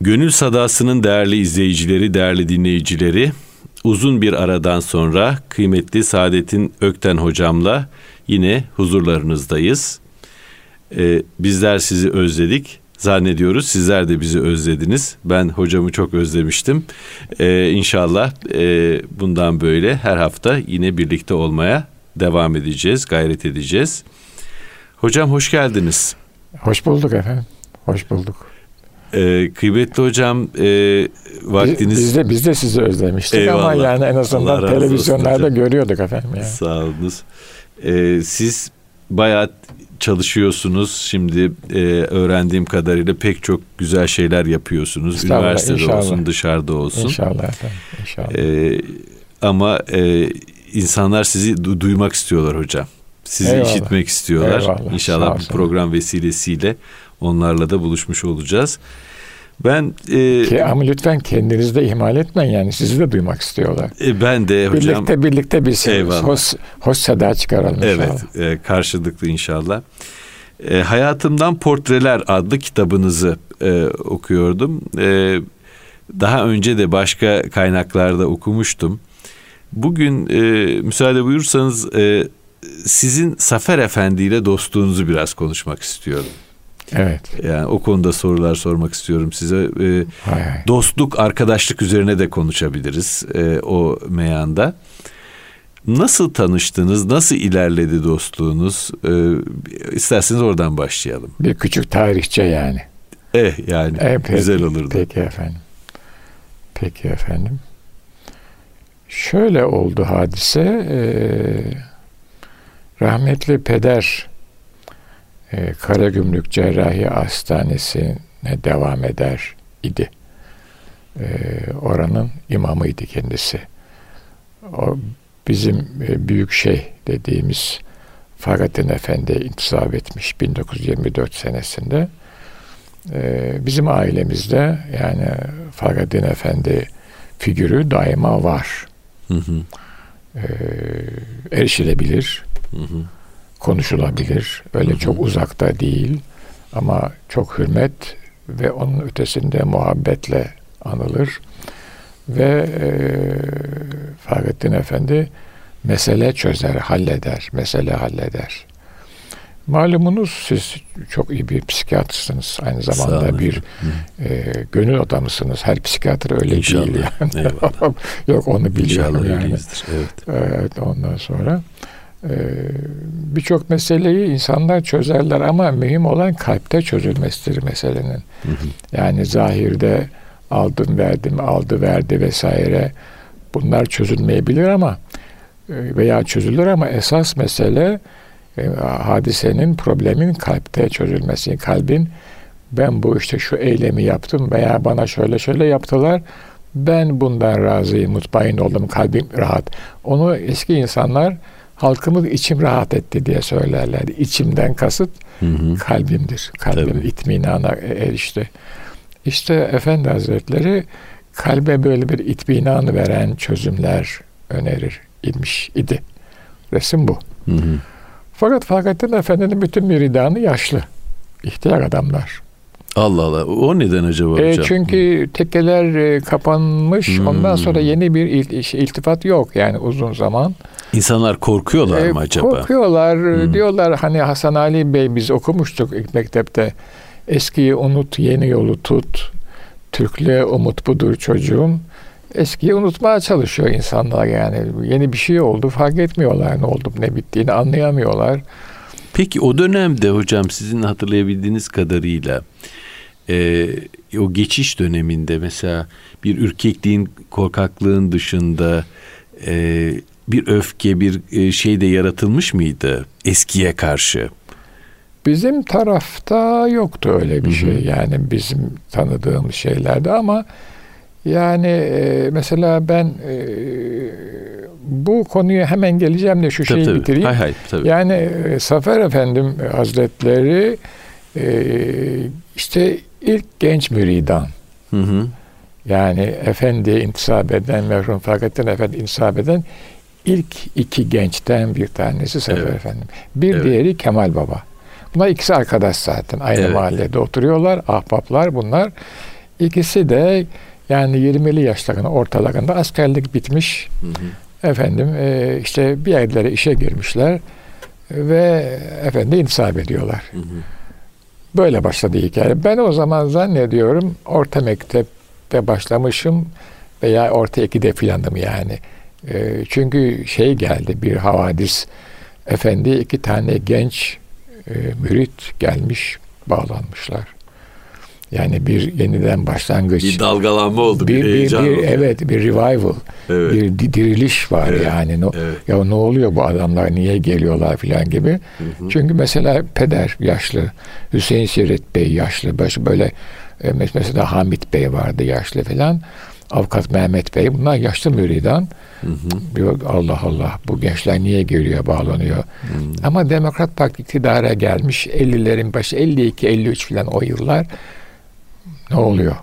Gönül Sadası'nın değerli izleyicileri, değerli dinleyicileri, uzun bir aradan sonra kıymetli Saadet'in Ökten hocamla yine huzurlarınızdayız. Ee, bizler sizi özledik. Zannediyoruz sizler de bizi özlediniz. Ben hocamı çok özlemiştim. Ee, inşallah e, bundan böyle her hafta yine birlikte olmaya devam edeceğiz, gayret edeceğiz. Hocam hoş geldiniz. Hoş bulduk efendim. Hoş bulduk. Ee, kıymetli hocam e, vaktiniz... Biz de, biz de sizi özlemiştik Eyvallah. ama yani en azından televizyonlarda görüyorduk efendim. Yani. Sağ olunuz. Ee, siz bayağı çalışıyorsunuz. Şimdi e, öğrendiğim kadarıyla pek çok güzel şeyler yapıyorsunuz. Üniversitede inşallah. olsun, dışarıda olsun. İnşallah efendim. İnşallah. Ee, ama e, insanlar sizi du- duymak istiyorlar hocam. Sizi Eyvallah. işitmek istiyorlar. Eyvallah. İnşallah bu program vesilesiyle onlarla da buluşmuş olacağız. Ben e, Ki, ama lütfen kendinizi de ihmal etmeyin yani sizi de duymak istiyorlar. E, ben de hocam. Birlikte birlikte bir hoş, hoş seda çıkaralım evet, inşallah. Evet karşılıklı inşallah. E, Hayatımdan Portreler adlı kitabınızı e, okuyordum. E, daha önce de başka kaynaklarda okumuştum. Bugün e, müsaade buyursanız e, sizin Safer Efendi ile dostluğunuzu biraz konuşmak istiyorum. Evet. Yani o konuda sorular sormak istiyorum size. Ee, hay hay. Dostluk, arkadaşlık üzerine de konuşabiliriz e, o meyanda. Nasıl tanıştınız? Nasıl ilerledi dostluğunuz? Ee, isterseniz oradan başlayalım. Bir küçük tarihçe yani. Eh yani eh, peki, güzel olurdu. Peki efendim. Peki efendim. Şöyle oldu hadise. Ee, rahmetli peder e, Karagümrük Cerrahi Hastanesi'ne devam eder idi. E, oranın imamıydı kendisi. O bizim e, büyük şey dediğimiz Faghattin Efendi intisap etmiş 1924 senesinde. E, bizim ailemizde yani Faghattin Efendi figürü daima var. Hı hı. E, erişilebilir. Hı hı konuşulabilir. Öyle Hı-hı. çok uzakta değil ama çok hürmet ve onun ötesinde muhabbetle anılır. Ve e, Fahrettin Efendi mesele çözer, halleder, mesele halleder. Malumunuz siz çok iyi bir psikiyatrsınız. Aynı zamanda bir e, gönül adamısınız. Her psikiyatr öyle İnşallah. değil yani. Yok onu biliyorum İnşallah yani. Evet. evet. Ondan sonra ee, birçok meseleyi insanlar çözerler ama mühim olan kalpte çözülmesidir meselenin. Hı hı. Yani zahirde aldım verdim aldı verdi vesaire bunlar çözülmeyebilir ama e, veya çözülür ama esas mesele e, hadisenin problemin kalpte çözülmesi. Kalbin ben bu işte şu eylemi yaptım veya bana şöyle şöyle yaptılar. Ben bundan razıyım, mutmain oldum, kalbim rahat. Onu eski insanlar halkımız içim rahat etti diye söylerlerdi. İçimden kasıt hı hı. kalbimdir. Kalbim Tabii. itminana erişti. İşte Efendi Hazretleri kalbe böyle bir itminan veren çözümler önerir imiş idi. Resim bu. Hı hı. Fakat Fakattin Efendi'nin bütün müridanı yaşlı. ihtiyar adamlar. Allah Allah. O neden acaba e, hocam? Çünkü tekkeler e, kapanmış. Hmm. Ondan sonra yeni bir iltifat yok yani uzun zaman. İnsanlar korkuyorlar e, mı acaba? Korkuyorlar. Hmm. Diyorlar hani Hasan Ali Bey biz okumuştuk ilk mektepte. Eskiyi unut, yeni yolu tut. Türklüğe umut budur çocuğum. Eskiyi unutmaya çalışıyor insanlar yani. Yeni bir şey oldu fark etmiyorlar ne oldu ne bittiğini anlayamıyorlar. Peki o dönemde hocam sizin hatırlayabildiğiniz kadarıyla e, o geçiş döneminde mesela bir ürkekliğin, korkaklığın dışında e, bir öfke, bir e, şey de yaratılmış mıydı eskiye karşı? Bizim tarafta yoktu öyle bir Hı-hı. şey. Yani bizim tanıdığımız şeylerde ama yani e, mesela ben e, bu konuya hemen geleceğim de şu tabii, şeyi tabii. bitireyim. Hay hay, tabii. Yani e, Safer Efendim Hazretleri e, işte ilk genç müridan. Hı hı. Yani Efendi'ye intisap eden, merhum Fakrettin Efendi intisap eden ilk iki gençten bir tanesi Sefer evet. Efendim. Bir evet. diğeri Kemal Baba. Bunlar ikisi arkadaş zaten. Aynı evet. mahallede oturuyorlar. Ahbaplar bunlar. İkisi de yani 20'li yaşlarında ortalarında askerlik bitmiş. Hı hı. Efendim e, işte bir yerlere işe girmişler ve efendim intisap ediyorlar. Hı hı. Böyle başladı hikaye. Ben o zaman zannediyorum orta mektepte başlamışım veya orta ikide filandım yani. E, çünkü şey geldi bir havadis. Efendi iki tane genç e, mürit gelmiş bağlanmışlar. Yani bir yeniden başlangıç. Bir dalgalanma oldu, bir, bir heyecan bir, oldu. Evet, bir revival. Evet. Bir diriliş var evet. yani. No, evet. Ya ne oluyor bu adamlar, niye geliyorlar filan gibi. Hı hı. Çünkü mesela peder yaşlı, Hüseyin Siret Bey yaşlı, başı böyle e, mesela Hamit Bey vardı yaşlı filan. Avukat Mehmet Bey bunlar yaşlı müridan. Hı hı. Allah Allah bu gençler niye geliyor bağlanıyor. Hı. Ama Demokrat Parti iktidara gelmiş 50'lerin başı 52 53 filan o yıllar ne oluyor?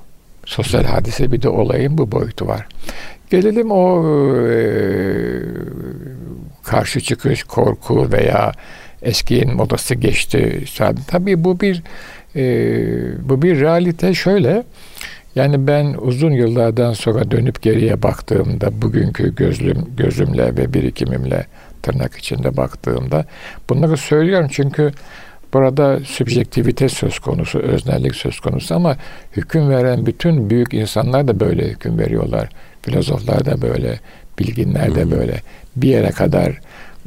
Sosyal hadise bir de olayın bu boyutu var. Gelelim o e, karşı çıkış, korku veya eskiyin modası geçti. Tabii bu bir e, bu bir realite şöyle. Yani ben uzun yıllardan sonra dönüp geriye baktığımda bugünkü gözlüm gözümle ve birikimimle tırnak içinde baktığımda bunları söylüyorum çünkü burada subjektivite söz konusu, öznellik söz konusu ama hüküm veren bütün büyük insanlar da böyle hüküm veriyorlar. Filozoflar da böyle, bilginler de böyle. Bir yere kadar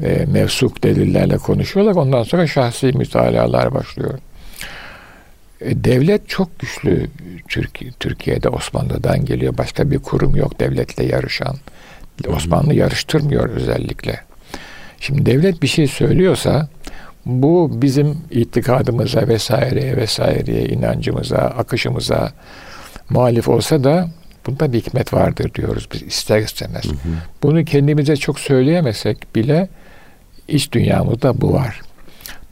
e, mevsuk delillerle konuşuyorlar. Ondan sonra şahsi mütalalar başlıyor. E, devlet çok güçlü Türkiye, Türkiye'de Osmanlı'dan geliyor. Başka bir kurum yok devletle yarışan. Osmanlı yarıştırmıyor özellikle. Şimdi devlet bir şey söylüyorsa bu bizim itikadımıza vesaireye vesaireye inancımıza, akışımıza muhalif olsa da bunda bir hikmet vardır diyoruz biz ister istemez. Hı hı. Bunu kendimize çok söyleyemesek bile iç dünyamızda bu var.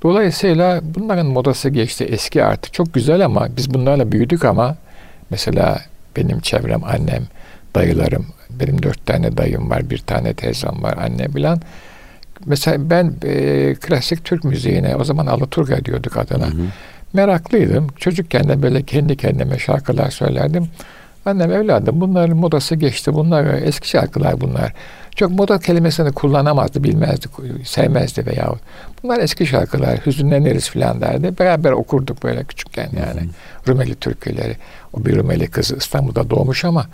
Dolayısıyla bunların modası geçti eski artık çok güzel ama biz bunlarla büyüdük ama mesela benim çevrem annem, dayılarım, benim dört tane dayım var, bir tane teyzem var, anne bilen. Mesela ben e, klasik Türk müziğine o zaman Alaturka diyorduk adına. Hı hı. Meraklıydım. Çocukken de böyle kendi kendime şarkılar söylerdim. Annem evladım bunların modası geçti. Bunlar eski şarkılar bunlar. Çok moda kelimesini kullanamazdı, bilmezdi, sevmezdi veya bunlar eski şarkılar, hüzünleniriz filan derdi. Beraber okurduk böyle küçükken yani. Hı hı. Rumeli türküleri. O bir Rumeli kızı İstanbul'da doğmuş ama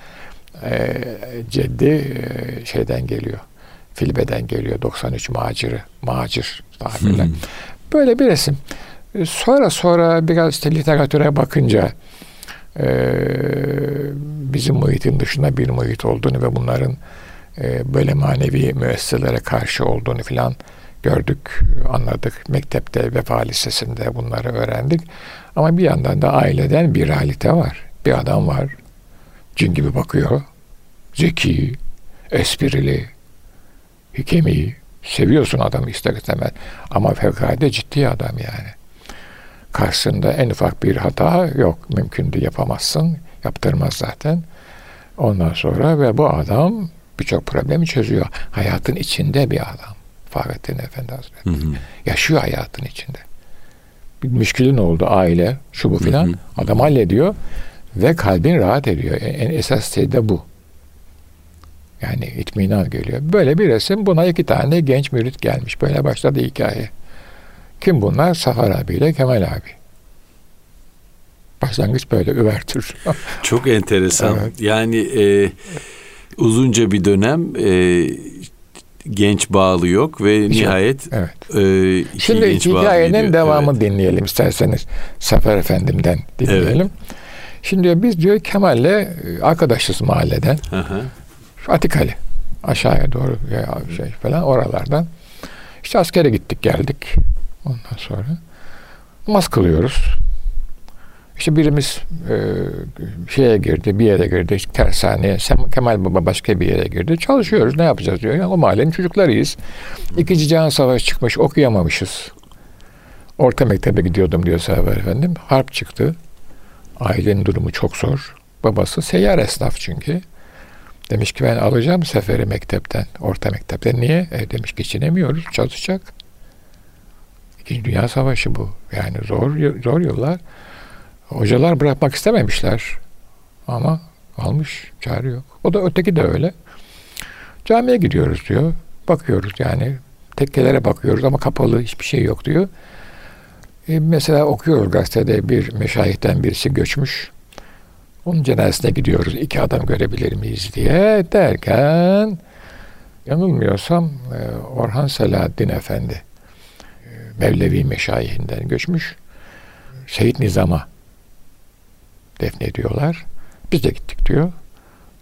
e, ceddi e, şeyden geliyor. Filbe'den geliyor. 93 maciri. Macir tabirle. Böyle bir resim. Sonra sonra biraz işte literatüre bakınca e, bizim muhitin dışında bir muhit olduğunu ve bunların e, böyle manevi müesseselere karşı olduğunu filan gördük, anladık. Mektepte, Vefa Lisesi'nde bunları öğrendik. Ama bir yandan da aileden bir realite var. Bir adam var. Cin gibi bakıyor. Zeki, esprili, hikemi. Seviyorsun adamı ister istemez. Ama fevkalade ciddi adam yani. Karşısında en ufak bir hata yok. Mümkün de yapamazsın. Yaptırmaz zaten. Ondan sonra ve bu adam birçok problemi çözüyor. Hayatın içinde bir adam. Fahrettin Efendi Hazretleri. Hı hı. Yaşıyor hayatın içinde. Bir müşkülün oldu aile, şu bu filan. Adam hallediyor ve kalbin rahat ediyor. En esas şey de bu. Yani itminan geliyor. Böyle bir resim buna iki tane genç mürit gelmiş. Böyle başladı hikaye. Kim bunlar? Safar abiyle Kemal abi. Başlangıç böyle üvertür. Çok enteresan. evet. Yani e, uzunca bir dönem e, genç bağlı yok ve nihayet evet. e, iki Şimdi genç hikayenin devamı evet. dinleyelim isterseniz Sefer Efendim'den dinleyelim. Evet. Şimdi biz diyor Kemal'le e, arkadaşız mahalleden. Hı Şu Atikali aşağıya doğru ya şey falan oralardan. İşte askere gittik geldik. Ondan sonra namaz kılıyoruz. İşte birimiz e, şeye girdi, bir yere girdi, tersaneye. Kemal Baba başka bir yere girdi. Çalışıyoruz, ne yapacağız diyor. Yani o mahallenin çocuklarıyız. İkinci Cihan Savaşı çıkmış, okuyamamışız. Orta mektebe gidiyordum diyor Sefer Efendim. Harp çıktı. Ailenin durumu çok zor. Babası seyyar esnaf çünkü. Demiş ki ben alacağım Sefer'i mektepten, orta mektepten. Niye? E, demiş geçinemiyoruz, çalışacak. İkinci Dünya Savaşı bu. Yani zor zor yıllar. Hocalar bırakmak istememişler. ama almış çare yok. O da öteki de öyle. Camiye gidiyoruz diyor. Bakıyoruz yani tekkelere bakıyoruz ama kapalı hiçbir şey yok diyor. E, mesela okuyoruz gazetede bir meşayihten birisi göçmüş. Onun cenazesine gidiyoruz. iki adam görebilir miyiz diye derken yanılmıyorsam e, Orhan Selahaddin Efendi e, Mevlevi meşayihinden göçmüş. Şehit Nizam'a defnediyorlar. Biz de gittik diyor.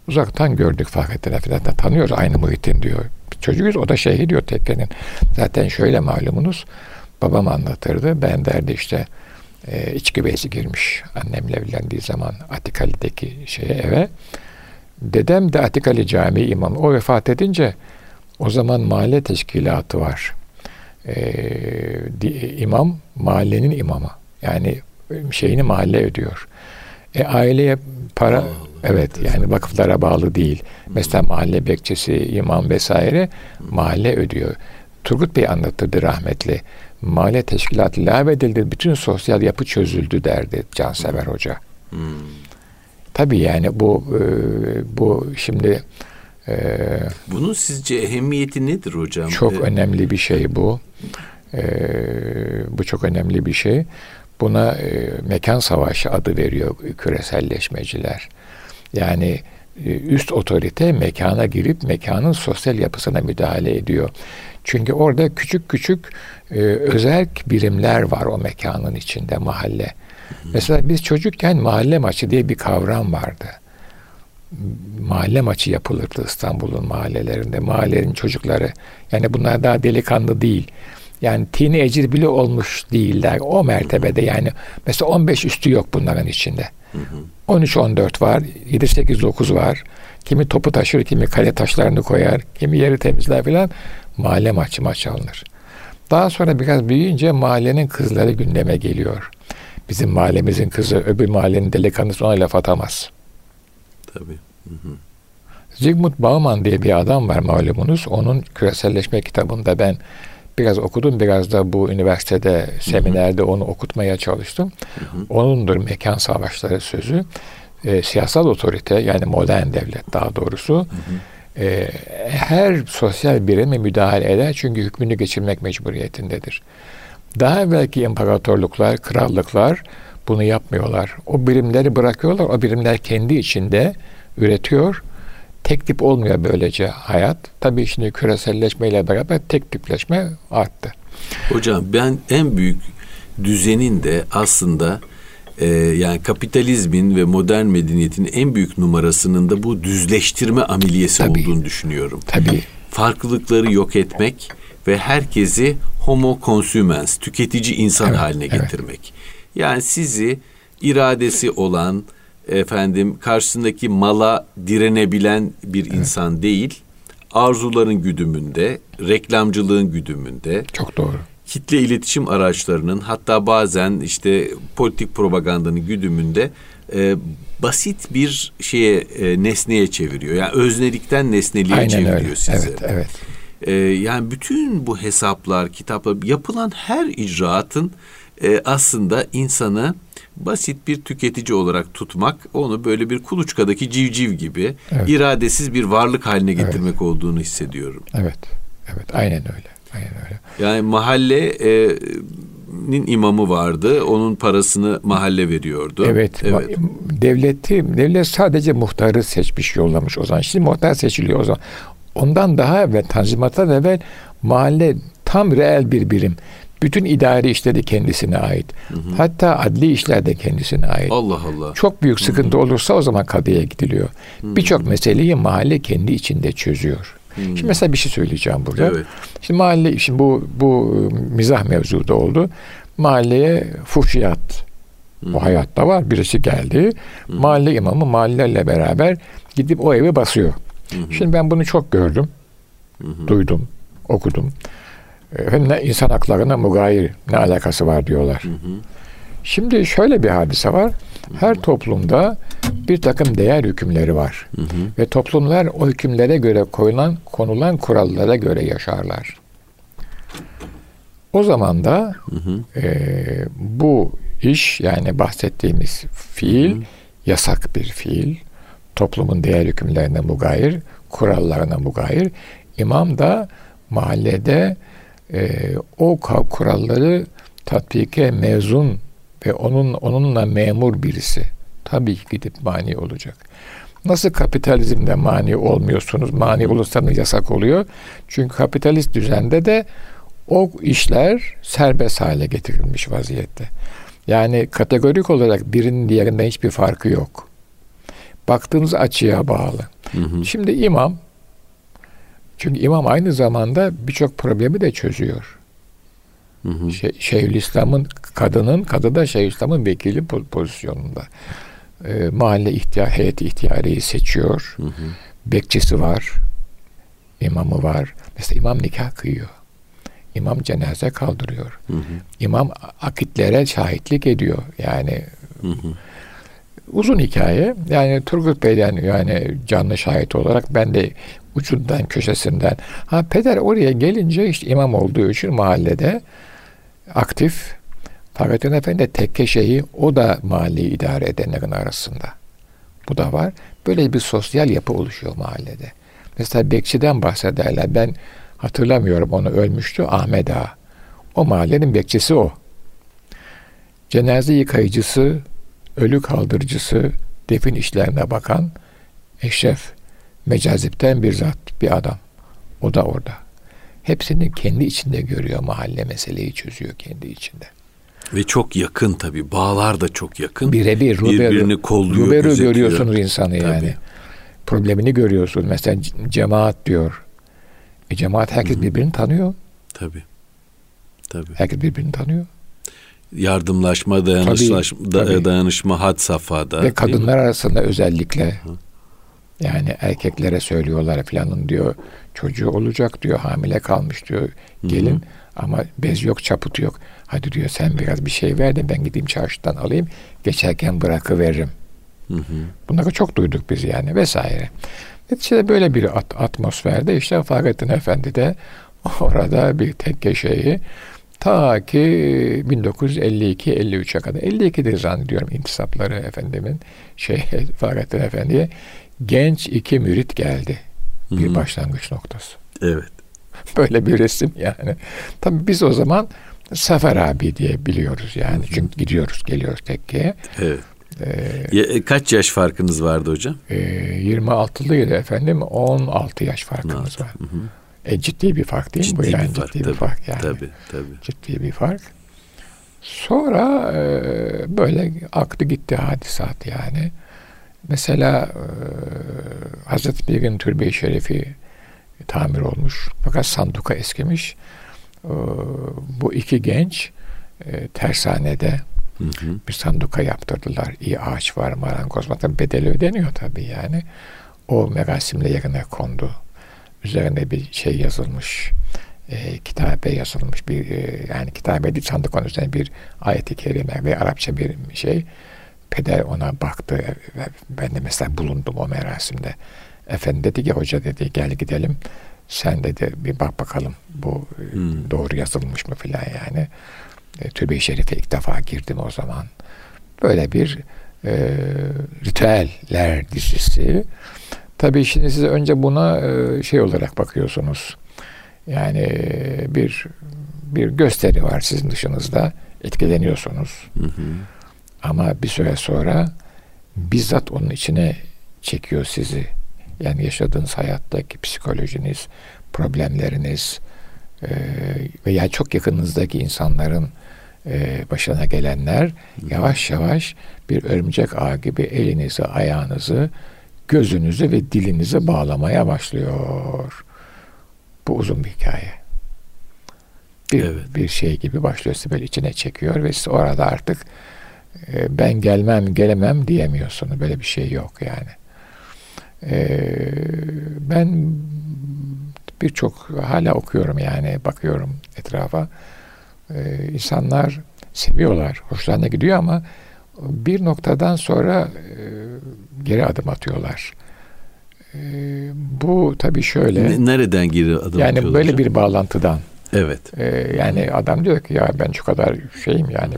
Uzaktan gördük Fahrettin Efendi'den tanıyoruz aynı muhitin diyor. Çocuğuyuz o da şeyhi diyor tekkenin. Zaten şöyle malumunuz babam anlatırdı. Ben derdi işte e, içki bezi girmiş annemle evlendiği zaman Atikali'deki şeye eve. Dedem de Atikali Camii imamı. O vefat edince o zaman mahalle teşkilatı var. Ee, imam mahallenin imamı. Yani şeyini mahalle ödüyor. E, aileye para Allah Allah, evet yani vakıflara bağlı değil. Hı. Mesela mahalle bekçisi, imam vesaire Hı. mahalle ödüyor. Turgut Bey anlatırdı rahmetli. Mahalle teşkilatı lağvedildi. Bütün sosyal yapı çözüldü derdi Cansever Hı. Hoca. Hı. Tabii yani bu e, bu şimdi e, bunun sizce ehemmiyeti nedir hocam? Çok ee, önemli bir şey bu. E, bu çok önemli bir şey. Buna e, mekan savaşı adı veriyor küreselleşmeciler. Yani e, üst otorite mekana girip mekanın sosyal yapısına müdahale ediyor. Çünkü orada küçük küçük e, özel birimler var o mekanın içinde mahalle. Mesela biz çocukken mahalle maçı diye bir kavram vardı. Mahalle maçı yapılırdı İstanbul'un mahallelerinde. Mahallenin çocukları yani bunlar daha delikanlı değil yani teenager bile olmuş değiller. O mertebede yani. Mesela 15 üstü yok bunların içinde. 13-14 var. 7-8-9 var. Kimi topu taşır, kimi kale taşlarını koyar, kimi yeri temizler filan. Mahalle maçı maç alınır. Daha sonra biraz büyüyünce mahallenin kızları gündeme geliyor. Bizim mahallemizin kızı öbür mahallenin delikanlısı ona laf atamaz. Tabii. Hı hı. Zygmunt Bauman diye bir adam var malumunuz. Onun küreselleşme kitabında ben biraz okudum. Biraz da bu üniversitede seminerde onu okutmaya çalıştım. Hı hı. Onundur mekan savaşları sözü. E, siyasal otorite yani modern devlet daha doğrusu hı hı. E, her sosyal birime müdahale eder çünkü hükmünü geçirmek mecburiyetindedir. Daha evvelki imparatorluklar, krallıklar bunu yapmıyorlar. O birimleri bırakıyorlar. O birimler kendi içinde üretiyor tek tip olmuyor böylece hayat. Tabii şimdi küreselleşmeyle beraber tek tipleşme arttı. Hocam ben en büyük düzenin de aslında e, yani kapitalizmin ve modern medeniyetin en büyük numarasının da bu düzleştirme ameliyesi Tabii. olduğunu düşünüyorum. Tabii. Farklılıkları yok etmek ve herkesi homo consumens, tüketici insan evet, haline getirmek. Evet. Yani sizi iradesi olan, efendim karşısındaki mala direnebilen bir evet. insan değil. Arzuların güdümünde, reklamcılığın güdümünde. Çok doğru. Kitle iletişim araçlarının hatta bazen işte politik propagandanın güdümünde e, basit bir şeye e, nesneye çeviriyor. Yani öznelikten nesneliğe Aynen çeviriyor öyle. sizi. Evet, evet. E, yani bütün bu hesaplar, kitaplar yapılan her icraatın e, aslında insanı basit bir tüketici olarak tutmak, onu böyle bir kuluçkadaki civciv gibi evet. iradesiz bir varlık haline getirmek evet. olduğunu hissediyorum. Evet. Evet, aynen öyle. Aynen öyle. Yani mahallenin imamı vardı. Onun parasını mahalle veriyordu. Evet. evet. Devleti, devlet sadece muhtarı seçmiş, yollamış o zaman. Şimdi muhtar seçiliyor o zaman. Ondan daha evvel, tanzimattan evvel mahalle tam reel bir birim. Bütün idari işleri kendisine ait. Hı hı. Hatta adli işler de kendisine ait. Allah Allah. Çok büyük sıkıntı hı hı. olursa o zaman kadıya gidiliyor. Birçok meseleyi mahalle kendi içinde çözüyor. Hmm. Şimdi mesela bir şey söyleyeceğim burada. Evet. Şimdi mahalle, şimdi bu bu mizah mevzuda oldu. Mahalleye fuhşiyat hmm. o hayatta var. Birisi geldi. Hmm. Mahalle imamı mahallelerle beraber gidip o evi basıyor. Hmm. Şimdi ben bunu çok gördüm. Hmm. Duydum, okudum. Hem ne insan haklarına mugayir ne alakası var diyorlar. Hı hı. Şimdi şöyle bir hadise var. Her toplumda bir takım değer hükümleri var. Hı hı. Ve toplumlar o hükümlere göre koyulan, konulan kurallara göre yaşarlar. O zaman da hı hı. E, bu iş yani bahsettiğimiz fiil hı hı. yasak bir fiil. Toplumun değer hükümlerine mugayir, kurallarına mugayir. İmam da mahallede e, o kuralları tatbike mezun ve onun onunla memur birisi tabii ki gidip mani olacak. Nasıl kapitalizmde mani olmuyorsunuz, mani olursanız yasak oluyor. Çünkü kapitalist düzende de o işler serbest hale getirilmiş vaziyette. Yani kategorik olarak birinin diğerinden hiçbir farkı yok. Baktığınız açıya bağlı. Hı hı. Şimdi imam, çünkü imam aynı zamanda birçok problemi de çözüyor. Hı. Şey, Şeyhülislam'ın kadının, kadı da Şeyhülislam'ın vekili pozisyonunda. E, mahalle ihtiyar, heyet ihtiyariyi seçiyor. Hı hı. Bekçisi var. imamı var. Mesela imam nikah kıyıyor. İmam cenaze kaldırıyor. Hı hı. İmam akitlere şahitlik ediyor. Yani hı hı. uzun hikaye. Yani Turgut Bey'den yani canlı şahit olarak ben de ucundan köşesinden. Ha peder oraya gelince işte imam olduğu için mahallede aktif. Fahrettin Efendi tekke şeyi o da mahalleyi idare edenlerin arasında. Bu da var. Böyle bir sosyal yapı oluşuyor mahallede. Mesela bekçiden bahsederler. Ben hatırlamıyorum onu ölmüştü Ahmet Ağa. O mahallenin bekçisi o. Cenaze yıkayıcısı, ölü kaldırıcısı, defin işlerine bakan eşref, mecazipten bir zat, bir adam. O da orada. Hepsini kendi içinde görüyor mahalle meseleyi çözüyor kendi içinde. Ve çok yakın tabii. Bağlar da çok yakın. Birebir. Birbirini kolluyor, Ruberu görüyorsunuz insanı tabii. yani. Problemini görüyorsunuz. Mesela cemaat diyor. E cemaat herkes Hı-hı. birbirini tanıyor. Tabii. Tabii. Herkes birbirini tanıyor. Yardımlaşma, dayanışma, tabii, tabii. dayanışma had safhada. Ve kadınlar arasında özellikle Hı. Yani erkeklere söylüyorlar filanın diyor çocuğu olacak diyor hamile kalmış diyor gelin Hı-hı. ama bez yok çaput yok. Hadi diyor sen biraz bir şey ver de ben gideyim çarşıdan alayım geçerken bırakıveririm. Hı hı. Bunları çok duyduk biz yani vesaire. Neticede böyle bir at- atmosferde işte Fahrettin Efendi de orada bir tekke şeyi ta ki 1952-53'e kadar 52'dir zannediyorum intisapları efendimin şey Fahrettin Efendi'ye genç iki mürit geldi. Bir Hı-hı. başlangıç noktası. Evet. Böyle bir resim yani. Tabii biz o zaman Sefer abi diye biliyoruz yani. Hı-hı. Çünkü gidiyoruz geliyoruz tekkeye. Evet. Ee, kaç yaş farkınız vardı hocam? E, 26'lıydı efendim. 16 yaş farkımız var. Hı hı. E, ciddi bir fark değil mi bu yani? Bir fark, ciddi tabii, bir fark yani. Tabii, tabii. Ciddi bir fark. Sonra e, böyle aktı gitti hadisat yani. Mesela e, Hazreti Bilgin Türbe-i Şerifi tamir olmuş. Fakat sanduka eskimiş. E, bu iki genç e, tersanede Hı hı. Bir sanduka yaptırdılar. İyi ağaç var, marangoz var. Tabii bedeli ödeniyor tabii yani. O merasimle yerine kondu. Üzerine bir şey yazılmış. E, kitabe yazılmış bir e, yani kitabe değil sandukanın üzerine bir ayeti kerime ve Arapça bir şey. Peder ona baktı. Ben de mesela bulundum o merasimde. Efendi dedi ki hoca dedi gel gidelim. Sen dedi bir bak bakalım bu e, hmm. doğru yazılmış mı filan yani. E, Türbe-i Şerif'e ilk defa girdim o zaman. Böyle bir e, ritüeller dizisi. Tabii şimdi siz önce buna e, şey olarak bakıyorsunuz. Yani bir bir gösteri var sizin dışınızda. Etkileniyorsunuz. Hı hı. Ama bir süre sonra bizzat onun içine çekiyor sizi. Yani yaşadığınız hayattaki psikolojiniz, problemleriniz e, veya çok yakınınızdaki insanların e, başına gelenler yavaş yavaş bir örümcek ağ gibi elinizi, ayağınızı, gözünüzü ve dilinizi bağlamaya başlıyor. Bu uzun bir hikaye. Bir, evet. bir şey gibi başlıyor sizi böyle içine çekiyor ve siz orada artık e, ben gelmem gelemem diyemiyorsunuz. Böyle bir şey yok yani. E, ben birçok hala okuyorum yani bakıyorum etrafa e, insanlar seviyorlar, hoşlarına gidiyor ama bir noktadan sonra e, geri adım atıyorlar. E, bu tabii şöyle. Nereden geri adım Yani böyle hocam? bir bağlantıdan. Evet. E, yani adam diyor ki ya ben şu kadar şeyim yani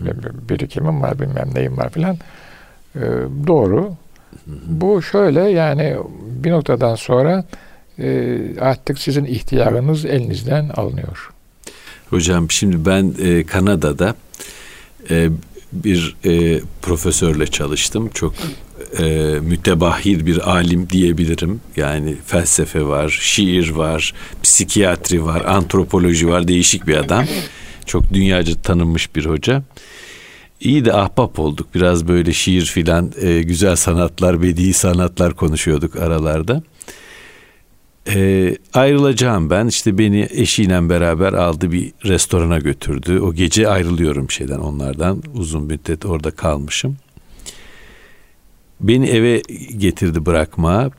birikimim var bilmem neyim var filan. E, doğru. Bu şöyle yani bir noktadan sonra e, artık sizin ihtiyarınız elinizden alınıyor. Hocam şimdi ben e, Kanada'da e, bir e, profesörle çalıştım. Çok e, mütebahir bir alim diyebilirim. Yani felsefe var, şiir var, psikiyatri var, antropoloji var. Değişik bir adam. Çok dünyaca tanınmış bir hoca. İyi de ahbap olduk. Biraz böyle şiir filan, e, güzel sanatlar, bedi sanatlar konuşuyorduk aralarda. E, ayrılacağım ben. İşte beni eşiyle beraber aldı bir restorana götürdü. O gece ayrılıyorum şeyden onlardan. Uzun müddet orada kalmışım. Beni eve getirdi bırakma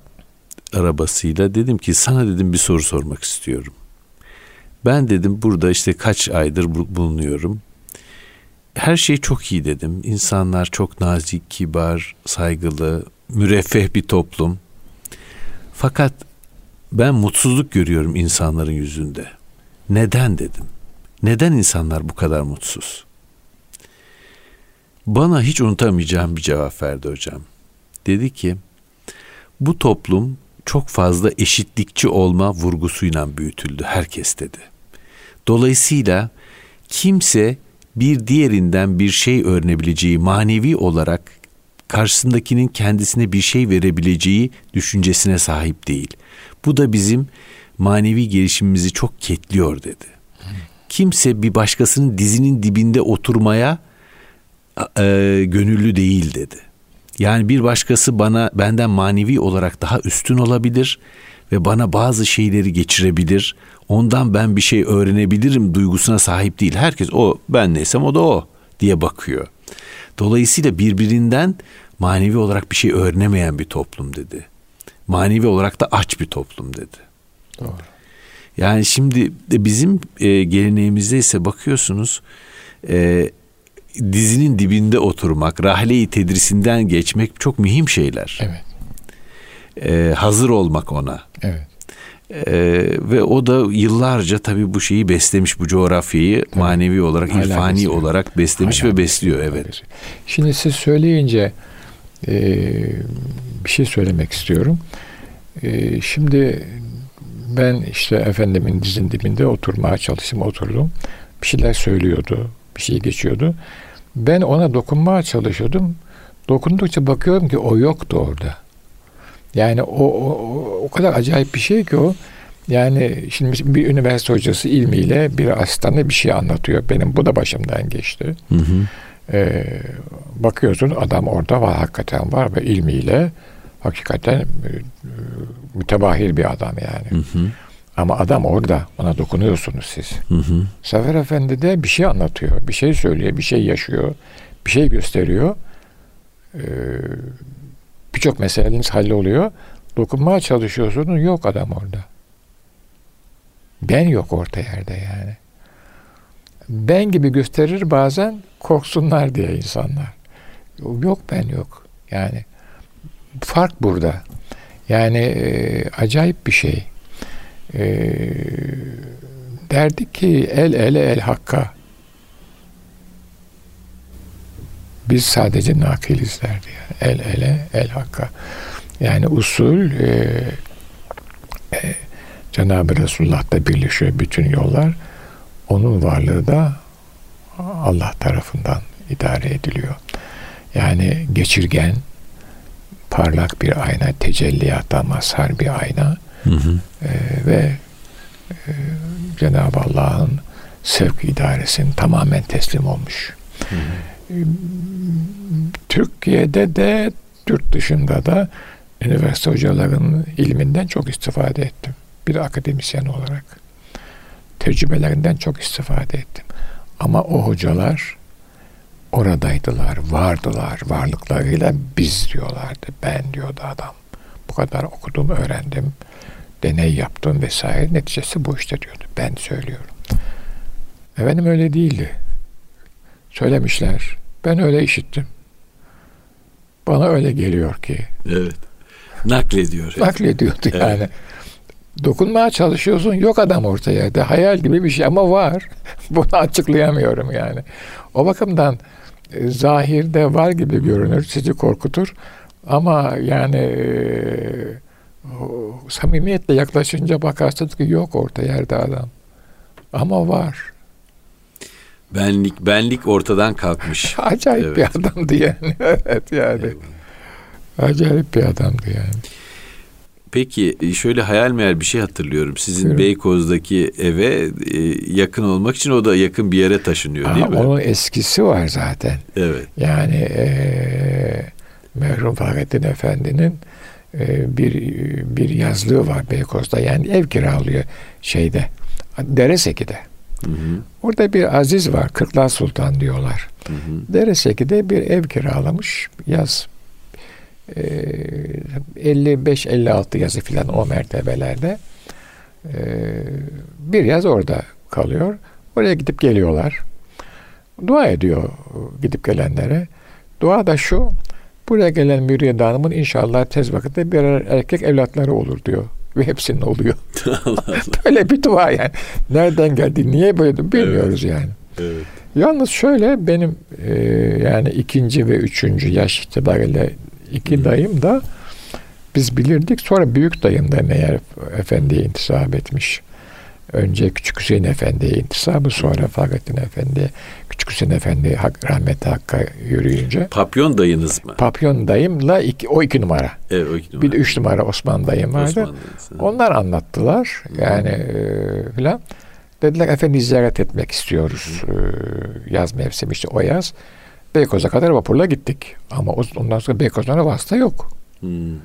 arabasıyla. Dedim ki sana dedim bir soru sormak istiyorum. Ben dedim burada işte kaç aydır bulunuyorum. Her şey çok iyi dedim. İnsanlar çok nazik, kibar, saygılı, müreffeh bir toplum. Fakat ben mutsuzluk görüyorum insanların yüzünde. Neden dedim. Neden insanlar bu kadar mutsuz? Bana hiç unutamayacağım bir cevap verdi hocam. Dedi ki bu toplum çok fazla eşitlikçi olma vurgusuyla büyütüldü herkes dedi. Dolayısıyla kimse bir diğerinden bir şey öğrenebileceği manevi olarak karşısındakinin kendisine bir şey verebileceği düşüncesine sahip değil. Bu da bizim manevi gelişimimizi çok ketliyor dedi. Kimse bir başkasının dizinin dibinde oturmaya e, gönüllü değil dedi. Yani bir başkası bana benden manevi olarak daha üstün olabilir ve bana bazı şeyleri geçirebilir. Ondan ben bir şey öğrenebilirim duygusuna sahip değil. Herkes o ben neysem o da o diye bakıyor. Dolayısıyla birbirinden manevi olarak bir şey öğrenemeyen bir toplum dedi. Manevi olarak da aç bir toplum dedi. Doğru. Yani şimdi bizim e, geleneğimizde ise bakıyorsunuz e, dizinin dibinde oturmak, rahle-i tedrisinden geçmek çok mühim şeyler. Evet. E, hazır olmak ona. Evet. Ee, ve o da yıllarca tabii bu şeyi beslemiş bu coğrafyayı tabii. manevi olarak, Hala irfani besliyor. olarak beslemiş Hala ve besliyor besliyor, evet. Şimdi siz söyleyince e, bir şey söylemek istiyorum. E, şimdi ben işte efendimin dizin dibinde oturmaya çalıştım, oturdum. Bir şeyler söylüyordu, bir şey geçiyordu. Ben ona dokunmaya çalışıyordum. Dokundukça bakıyorum ki o yoktu orada. Yani o, o, o kadar acayip bir şey ki o. Yani şimdi bir üniversite hocası ilmiyle bir hastane bir şey anlatıyor. Benim bu da başımdan geçti. Hı hı. Ee, bakıyorsun adam orada var hakikaten var ve ilmiyle hakikaten e, mütebahir bir adam yani. Hı hı. Ama adam orada. Ona dokunuyorsunuz siz. Hı hı. Zafer Efendi de bir şey anlatıyor. Bir şey söylüyor. Bir şey yaşıyor. Bir şey gösteriyor. Ee, Birçok meseleniz halloluyor. Dokunmaya çalışıyorsunuz. Yok adam orada. Ben yok orta yerde yani. Ben gibi gösterir bazen korksunlar diye insanlar. Yok ben yok. Yani fark burada. Yani e, acayip bir şey. E, derdik ki el ele el hakka. Biz sadece nakiliz derdi. Yani. El ele el hakka. Yani usul e, e, Cenab-ı Resulullah'ta birleşiyor bütün yollar. Onun varlığı da Allah tarafından idare ediliyor. Yani geçirgen, parlak bir ayna, tecelliyata mazhar bir ayna hı hı. E, ve e, Cenab-ı Allah'ın sevk idaresinin tamamen teslim olmuş. Hı hı. Türkiye'de de Türk dışında da üniversite hocalarının ilminden çok istifade ettim. Bir akademisyen olarak. Tecrübelerinden çok istifade ettim. Ama o hocalar oradaydılar, vardılar. Varlıklarıyla biz diyorlardı. Ben diyordu adam. Bu kadar okudum, öğrendim. Deney yaptım vesaire. Neticesi bu işte diyordu. Ben söylüyorum. Efendim öyle değildi. Söylemişler. Ben öyle işittim. Bana öyle geliyor ki. Evet. Naklediyor. Naklediyordu evet. yani. Dokunmaya çalışıyorsun yok adam ortaya. De hayal gibi bir şey ama var. Bunu açıklayamıyorum yani. O bakımdan e, zahirde var gibi görünür, sizi korkutur. Ama yani e, samimiyetle yaklaşınca bakarsınız ki yok orta yerde adam. Ama var. Benlik benlik ortadan kalkmış. Acayip evet. bir adamdı yani. evet yani. Eyvallah. Acayip bir adamdı yani. Peki e, şöyle hayal meyal bir şey hatırlıyorum. Sizin Buyurun. Beykoz'daki eve e, yakın olmak için o da yakın bir yere taşınıyor Aha, değil mi? Onun eskisi var zaten. Evet. Yani e, merhum Fahrettin Efendi'nin e, bir bir yazlığı var Beykoz'da. Yani ev kiralıyor şeyde. Dereseki'de. Hı hı. Orada bir aziz var. Kırklar Sultan diyorlar. Hı hı. Dereseki'de bir ev kiralamış yaz 55-56 yazı filan o mertebelerde bir yaz orada kalıyor. Oraya gidip geliyorlar. Dua ediyor gidip gelenlere. Dua da şu, buraya gelen Müriyet Hanım'ın inşallah tez vakitte bir erkek evlatları olur diyor. Ve hepsinin oluyor. böyle bir dua yani. Nereden geldi, niye böyle bilmiyoruz evet. yani. Evet. Yalnız şöyle benim e, yani ikinci ve üçüncü yaş itibariyle iki dayım da biz bilirdik. Sonra büyük dayım da meğer efendiye intisap etmiş. Önce Küçük Hüseyin Efendi'ye intisabı sonra Fahrettin Efendi, Küçük Hüseyin Efendi hak, rahmeti Hakk'a yürüyünce. Papyon dayınız mı? Papyon dayımla iki, o iki numara. Evet o iki numara. Bir de üç numara Osman dayım vardı. Osman Onlar anlattılar. Yani e, filan. Dediler efendi ziyaret etmek istiyoruz. E, yaz mevsimi işte o yaz. Beykoz'a kadar vapurla gittik. Ama ondan sonra Beykoz'dan vasıta yok. Hmm.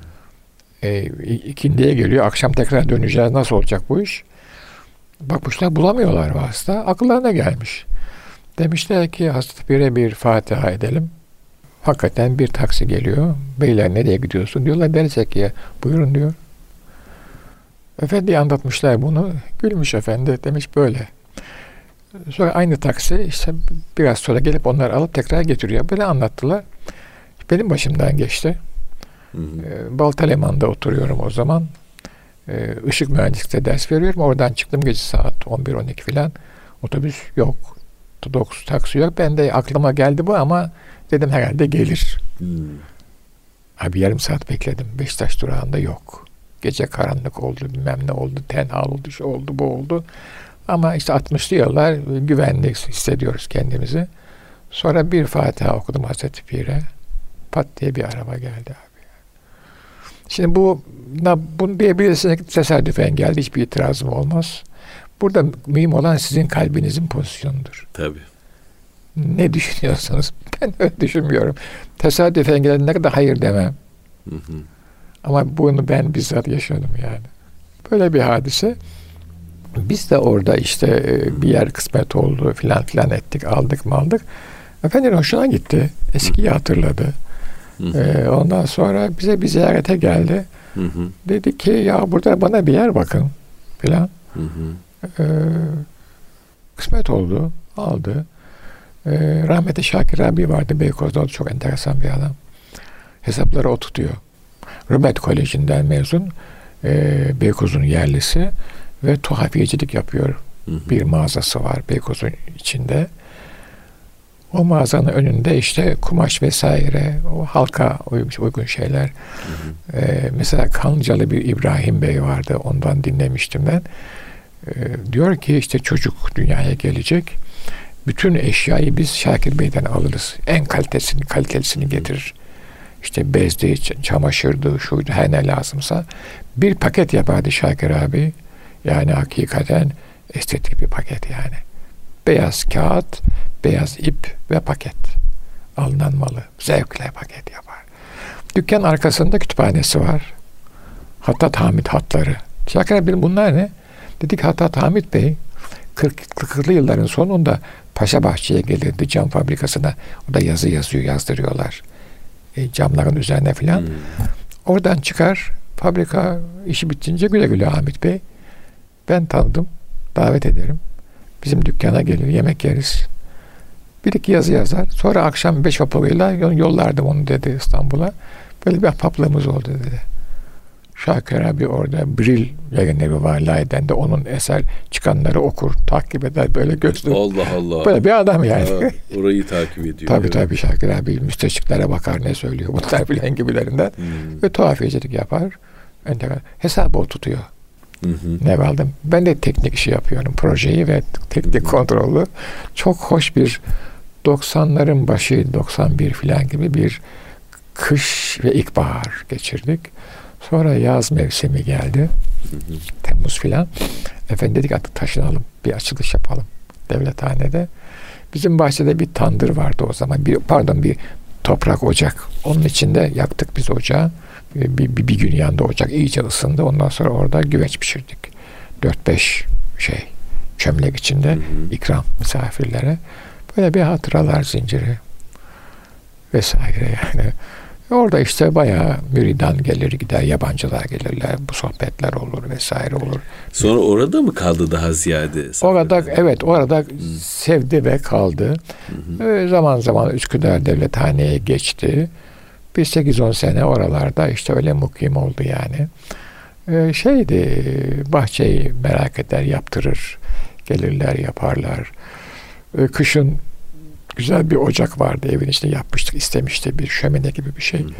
E, ikindiye geliyor. Akşam tekrar döneceğiz. Nasıl olacak bu iş? Bakmışlar bulamıyorlar vasıta. Akıllarına gelmiş. Demişler ki Hazreti Pir'e bir Fatiha edelim. Hakikaten bir taksi geliyor. Beyler nereye gidiyorsun? Diyorlar Deriseki'ye. Buyurun diyor. Efendi anlatmışlar bunu. Gülmüş efendi. Demiş böyle. Sonra aynı taksi işte biraz sonra gelip onları alıp tekrar getiriyor. Böyle anlattılar. Benim başımdan geçti. Ee, Baltaleman'da oturuyorum o zaman. Ee, ışık mühendislikte ders veriyorum. Oradan çıktım gece saat 11-12 filan. Otobüs yok. Dokuz taksi yok. Ben de aklıma geldi bu ama dedim herhalde gelir. Hmm. Abi yarım saat bekledim. Beşiktaş durağında yok. Gece karanlık oldu, bilmem ne oldu, tenha oldu, şu oldu, bu oldu. Ama işte 60'lı yıllar güvenli hissediyoruz kendimizi. Sonra bir Fatiha okudum Hazreti Pir'e. Pat diye bir araba geldi abi. Şimdi bu bunu diyebilirsiniz tesadüfen geldi. Hiçbir itirazım olmaz. Burada mühim olan sizin kalbinizin pozisyonudur. Tabii. Ne düşünüyorsunuz? Ben öyle düşünmüyorum. Tesadüfen gelenlere kadar hayır demem. Hı hı. Ama bunu ben bizzat yaşadım yani. Böyle bir hadise. Biz de orada işte e, bir yer kısmet oldu filan filan ettik aldık mı aldık. Efendim hoşuna gitti. Eskiyi hatırladı. Ee, ondan sonra bize bir ziyarete geldi. Dedi ki ya burada bana bir yer bakın filan. Ee, kısmet oldu. Aldı. Ee, rahmetli Şakir abi vardı Beykoz'da. O çok enteresan bir adam. Hesapları o tutuyor. Rümet Koleji'nden mezun. E, Beykoz'un yerlisi ve tuhafiyecilik yapıyor. Hı hı. Bir mağazası var Beykoz'un içinde. O mağazanın önünde işte kumaş vesaire, o halka uygun şeyler. Hı hı. Ee, mesela Kancalı bir İbrahim Bey vardı, ondan dinlemiştim ben. Ee, diyor ki işte çocuk dünyaya gelecek. Bütün eşyayı biz Şakir Bey'den alırız. En kalitesini, kalitesini getirir. İşte bezdi, çamaşırdı, şuydu, her ne lazımsa. Bir paket yapardı Şakir abi. Yani hakikaten estetik bir paket yani. Beyaz kağıt, beyaz ip ve paket. Alınan malı. Zevkle paket yapar. Dükkan arkasında kütüphanesi var. Hatta Hamit hatları. Şakir bir bunlar ne? Dedik Hatta Hamit Bey 40, 40'lı yılların sonunda Paşa Bahçe'ye gelirdi cam fabrikasına. O da yazı yazıyor, yazdırıyorlar. E, camların üzerine filan. Hmm. Oradan çıkar fabrika işi bitince güle güle Hamit Bey. Ben tanıdım. Davet ederim. Bizim dükkana gelir. Yemek yeriz. Bir iki yazı yazar. Sonra akşam beş vapuruyla yollardım onu dedi İstanbul'a. Böyle bir ahbaplığımız oldu dedi. Şakir abi orada Bril yayınları var Layden de onun eser çıkanları okur, takip eder böyle gözlü. Allah Allah. Böyle bir adam yani. Ha, orayı takip ediyor. tabii evet. tabii Şakir abi müsteşriklere bakar ne söylüyor bunlar filan gibilerinden. Hmm. Ve tuhafiyecilik yapar. Hesabı o tutuyor. Hı hı. Ne aldım? Ben de teknik işi yapıyorum. Projeyi ve teknik kontrolü. Çok hoş bir 90'ların başı 91 filan gibi bir kış ve ilkbahar geçirdik. Sonra yaz mevsimi geldi. Hı hı. Temmuz filan. Efendim dedik artık taşınalım. Bir açılış yapalım devlethanede. Bizim bahçede bir tandır vardı o zaman. Bir, pardon bir toprak ocak. Onun içinde yaktık biz ocağı. Bir, bir, bir gün yanında ocak iyice ısındı. Ondan sonra orada güveç pişirdik. 4-5 şey çömlek içinde hı hı. ikram misafirlere. Böyle bir hatıralar zinciri vesaire yani. Orada işte bayağı müridan gelir gider, yabancılar gelirler, bu sohbetler olur vesaire olur. Sonra orada mı kaldı daha ziyade? Orada evet orada sevdi ve kaldı. Hmm. Zaman zaman Üsküdar Devlethane'ye geçti. Bir 8-10 sene oralarda işte öyle mukim oldu yani. Ee, şeydi bahçeyi merak eder yaptırır. Gelirler yaparlar. Ee, kışın güzel bir ocak vardı evin içinde yapmıştık istemişti bir şömine gibi bir şey. Hı hı.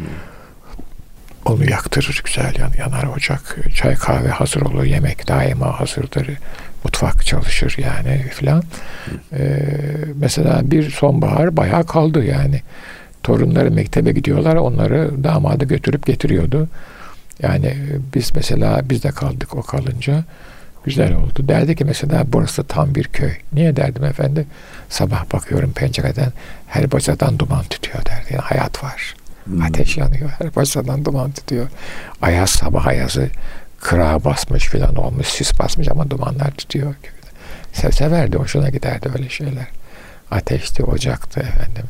Onu yaktırır güzel yan, yanar ocak. Çay kahve hazır olur. Yemek daima hazırdır. Mutfak çalışır yani filan. Ee, mesela bir sonbahar bayağı kaldı yani. Torunları mektebe gidiyorlar. Onları damadı götürüp getiriyordu. Yani biz mesela biz de kaldık o kalınca. Güzel oldu. Derdi ki mesela burası tam bir köy. Niye derdim efendi? Sabah bakıyorum pencereden her bacadan duman tütüyor derdi. Yani hayat var. Hmm. Ateş yanıyor. Her bacadan duman tütüyor. Ayaz sabah ayazı kırağa basmış filan olmuş. Sis basmış ama dumanlar tütüyor. Se severdi. Hoşuna giderdi öyle şeyler. Ateşti, ocaktı efendim.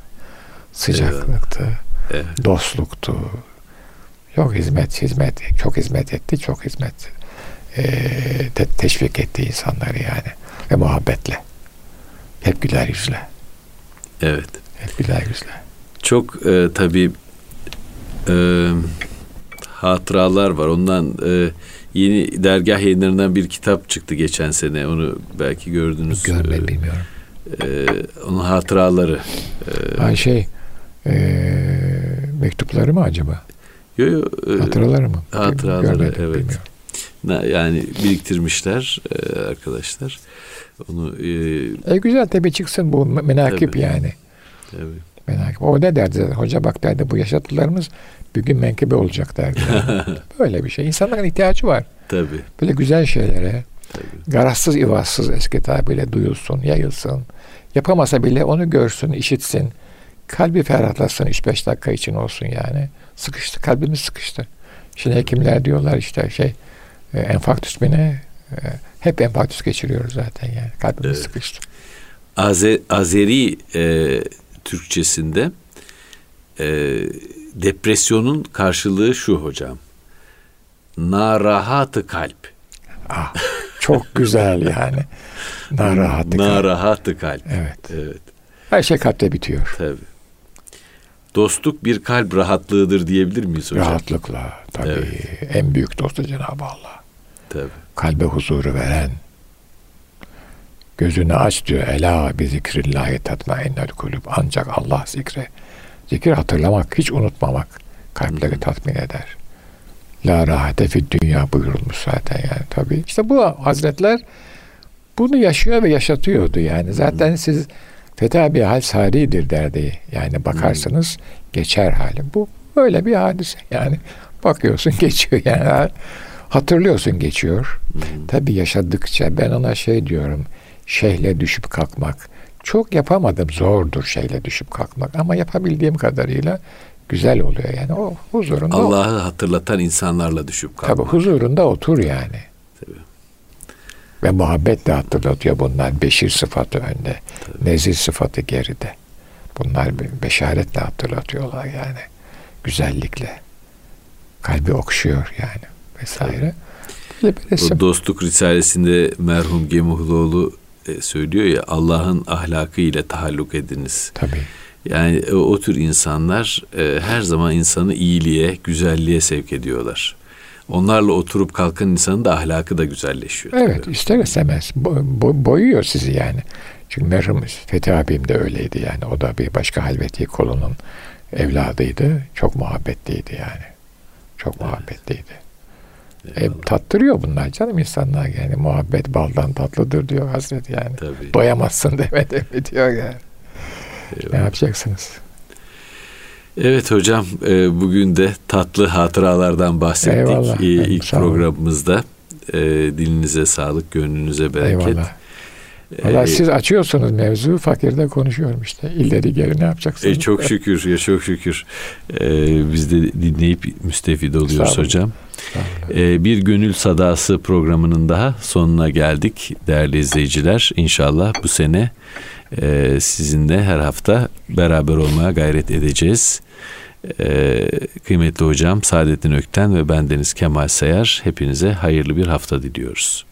Sıcaklıktı. Evet. Dostluktu. Çok hizmet, hizmet. Çok hizmet etti, çok hizmet e, te- teşvik etti insanları yani. Ve muhabbetle. Hep güler yüzle. Evet. Hep güler yüzle. Çok e, tabii e, hatıralar var. Ondan e, yeni dergah yayınlarından bir kitap çıktı geçen sene. Onu belki gördünüz. Görmedim bilmiyorum. E, onun hatıraları. E, ha şey e, mektupları mı acaba? Yok yok. E, hatıraları mı? Hatıraları Görmedim, evet. Bilmiyorum yani biriktirmişler e, arkadaşlar. Onu e, e güzel tabii çıksın bu menakip tabii, yani. Tabii. Menakip. O ne derdi? Hoca bak derdi bu yaşatılarımız bir gün menkıbe olacak derdi. Böyle bir şey. İnsanların ihtiyacı var. Tabii. Böyle güzel şeylere. Tabii. Garazsız, ivazsız eski tabirle duyulsun, yayılsın. Yapamasa bile onu görsün, işitsin. Kalbi ferahlasın 3-5 dakika için olsun yani. Sıkıştı, kalbimiz sıkıştı. Şimdi hekimler diyorlar işte şey e, enfarktüs beni e, hep enfarktüs geçiriyoruz zaten yani. Kalbimiz evet. sıkıştı. Azer, Azeri e, Türkçesinde e, depresyonun karşılığı şu hocam. Narahatı kalp. Ah, çok güzel yani. Narahatı kalp. Narahatı kalp. Evet. Evet. Her şey kalpte bitiyor. Tabii. Dostluk bir kalp rahatlığıdır diyebilir miyiz hocam? Rahatlıkla tabii. Evet. En büyük dostu Cenab-ı Allah. Tabii. Kalbe huzuru veren, gözünü aç diyor. Ela bi zikrillahi tatma ennel kulüp. Ancak Allah zikre. Zikir hatırlamak, hiç unutmamak kalpleri tatmin eder. La rahate fi dünya buyurulmuş zaten yani tabii. İşte bu hazretler bunu yaşıyor ve yaşatıyordu yani. Zaten siz feta bir hal saridir derdi. Yani bakarsanız Hı. geçer hali. Bu böyle bir hadise yani. Bakıyorsun geçiyor yani. Hatırlıyorsun geçiyor. Hmm. Tabii yaşadıkça ben ona şey diyorum. Şeyhle düşüp kalkmak. Çok yapamadım. Zordur şeyle düşüp kalkmak. Ama yapabildiğim kadarıyla güzel oluyor yani. O huzurunda. Allah'ı hatırlatan insanlarla düşüp kalkmak. Tabii huzurunda otur yani. Tabii. Ve muhabbetle hatırlatıyor bunlar. Beşir sıfatı önde. Tabii. Nezir sıfatı geride. Bunlar beşaretle hatırlatıyorlar yani. Güzellikle. Kalbi okşuyor yani vesaire. O Dostluk Risalesi'nde merhum Gemuhluoğlu e, söylüyor ya Allah'ın ahlakı ile tahalluk ediniz. Tabii. Yani o, o tür insanlar e, her zaman insanı iyiliğe, güzelliğe sevk ediyorlar. onlarla oturup kalkan insanın da ahlakı da güzelleşiyor. Evet tabii. ister istemez bo- bo- boyuyor sizi yani. Çünkü merhum Fethi abim de öyleydi yani. O da bir başka halveti kolunun evladıydı. Çok muhabbetliydi yani. Çok evet. muhabbetliydi. E, tattırıyor bunlar canım insanlar yani. Muhabbet baldan tatlıdır diyor Hazreti yani. Tabii. Doyamazsın demedi mi diyor yani. Eyvallah. Ne yapacaksınız? Evet hocam e, bugün de tatlı hatıralardan bahsettik Eyvallah. ilk programımızda. E, dilinize sağlık, gönlünüze bereket. Eyvallah. Valla ee, siz açıyorsunuz mevzu, fakirde konuşuyorum işte. İlleri geri ne yapacaksınız? E, çok şükür, ya çok şükür. E, biz de dinleyip müstefid oluyoruz hocam. E, bir Gönül Sadası programının daha sonuna geldik değerli izleyiciler. İnşallah bu sene e, sizinle her hafta beraber olmaya gayret edeceğiz. E, kıymetli hocam Saadettin Ökten ve bendeniz Kemal Sayar hepinize hayırlı bir hafta diliyoruz.